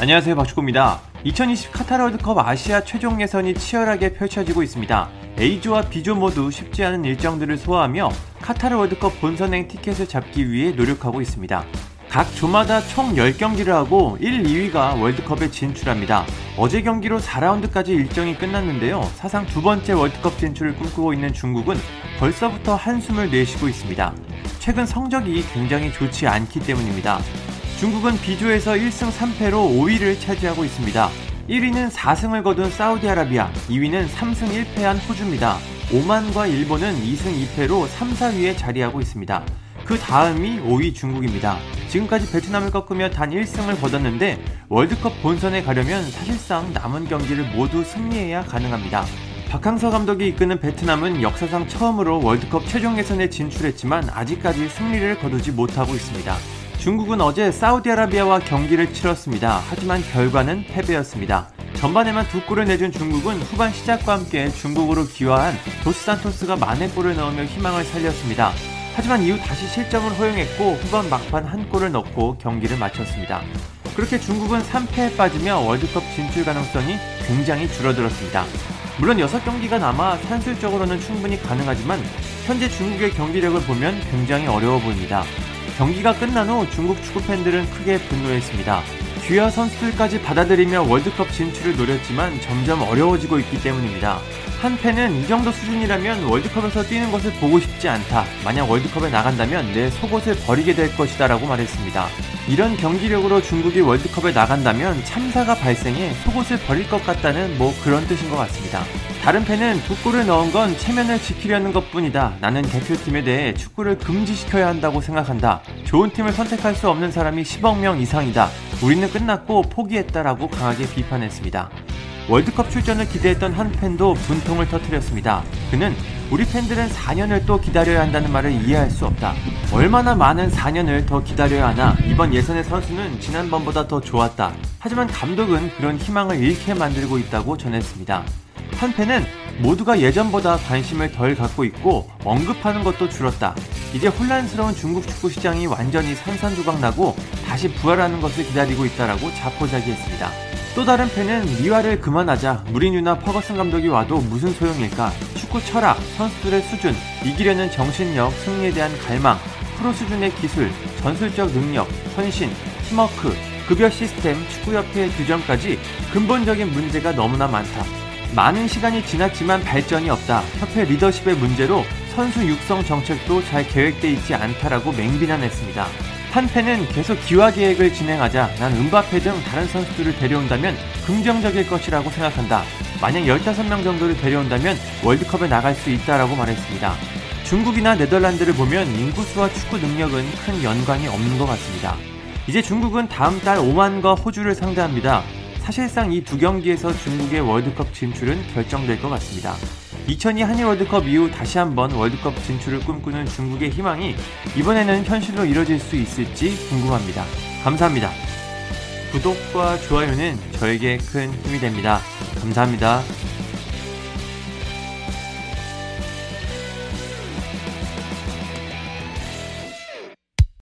안녕하세요 박축구입니다. 2020 카타르 월드컵 아시아 최종 예선이 치열하게 펼쳐지고 있습니다. A조와 B조 모두 쉽지 않은 일정들을 소화하며 카타르 월드컵 본선행 티켓을 잡기 위해 노력하고 있습니다. 각 조마다 총 10경기를 하고 1, 2위가 월드컵에 진출합니다. 어제 경기로 4라운드까지 일정이 끝났는데요. 사상 두 번째 월드컵 진출을 꿈꾸고 있는 중국은 벌써부터 한숨을 내쉬고 있습니다. 최근 성적이 굉장히 좋지 않기 때문입니다. 중국은 B조에서 1승 3패로 5위를 차지하고 있습니다. 1위는 4승을 거둔 사우디아라비아, 2위는 3승 1패한 호주입니다. 오만과 일본은 2승 2패로 3, 4위에 자리하고 있습니다. 그 다음이 5위 중국입니다. 지금까지 베트남을 꺾으며 단 1승을 거뒀는데 월드컵 본선에 가려면 사실상 남은 경기를 모두 승리해야 가능합니다. 박항서 감독이 이끄는 베트남은 역사상 처음으로 월드컵 최종 예선에 진출했지만 아직까지 승리를 거두지 못하고 있습니다. 중국은 어제 사우디아라비아와 경기를 치렀습니다. 하지만 결과는 패배였습니다. 전반에만 두 골을 내준 중국은 후반 시작과 함께 중국으로 기화한 도스산토스가 만회 골을 넣으며 희망을 살렸습니다. 하지만 이후 다시 실점을 허용했고 후반 막판 한 골을 넣고 경기를 마쳤습니다. 그렇게 중국은 3패에 빠지며 월드컵 진출 가능성이 굉장히 줄어들었습니다. 물론 6경기가 남아 산술적으로는 충분히 가능하지만 현재 중국의 경기력을 보면 굉장히 어려워 보입니다. 경기가 끝난 후 중국 축구 팬들은 크게 분노했습니다. 귀화 선수들까지 받아들이며 월드컵 진출을 노렸지만 점점 어려워지고 있기 때문입니다. 한 팬은 이 정도 수준이라면 월드컵에서 뛰는 것을 보고 싶지 않다. 만약 월드컵에 나간다면 내 속옷을 버리게 될 것이다 라고 말했습니다. 이런 경기력으로 중국이 월드컵에 나간다면 참사가 발생해 속옷을 버릴 것 같다는 뭐 그런 뜻인 것 같습니다. 다른 팬은 두 골을 넣은 건 체면을 지키려는 것 뿐이다. 나는 대표팀에 대해 축구를 금지시켜야 한다고 생각한다. 좋은 팀을 선택할 수 없는 사람이 10억 명 이상이다. 우리는 끝났고 포기했다라고 강하게 비판했습니다. 월드컵 출전을 기대했던 한 팬도 분통을 터뜨렸습니다. 그는 우리 팬들은 4년을 또 기다려야 한다는 말을 이해할 수 없다. 얼마나 많은 4년을 더 기다려야 하나 이번 예선의 선수는 지난번보다 더 좋았다. 하지만 감독은 그런 희망을 잃게 만들고 있다고 전했습니다. 한 팬은 모두가 예전보다 관심을 덜 갖고 있고 언급하는 것도 줄었다. 이제 혼란스러운 중국 축구 시장이 완전히 산산조각 나고 다시 부활하는 것을 기다리고 있다라고 자포자기했습니다. 또 다른 팬은 미화를 그만하자 무리뉴나 퍼거슨 감독이 와도 무슨 소용일까? 축구 철학, 선수들의 수준, 이기려는 정신력, 승리에 대한 갈망, 프로 수준의 기술, 전술적 능력, 헌신, 팀워크, 급여 시스템, 축구협회의 규정까지 근본적인 문제가 너무나 많다. 많은 시간이 지났지만 발전이 없다. 협회 리더십의 문제로 선수 육성 정책도 잘 계획돼 있지 않다라고 맹비난했습니다. 한 팬은 계속 기화 계획을 진행하자 난 은바페 등 다른 선수들을 데려온다면 긍정적일 것이라고 생각한다. 만약 15명 정도를 데려온다면 월드컵에 나갈 수 있다라고 말했습니다. 중국이나 네덜란드를 보면 인구수와 축구 능력은 큰 연관이 없는 것 같습니다. 이제 중국은 다음 달 오만과 호주를 상대합니다. 사실상 이 두 경기에서 중국의 월드컵 진출은 결정될 것 같습니다. 2002 한일 월드컵 이후 다시 한번 월드컵 진출을 꿈꾸는 중국의 희망이 이번에는 현실로 이뤄질 수 있을지 궁금합니다. 감사합니다. 구독과 좋아요는 저에게 큰 힘이 됩니다. 감사합니다.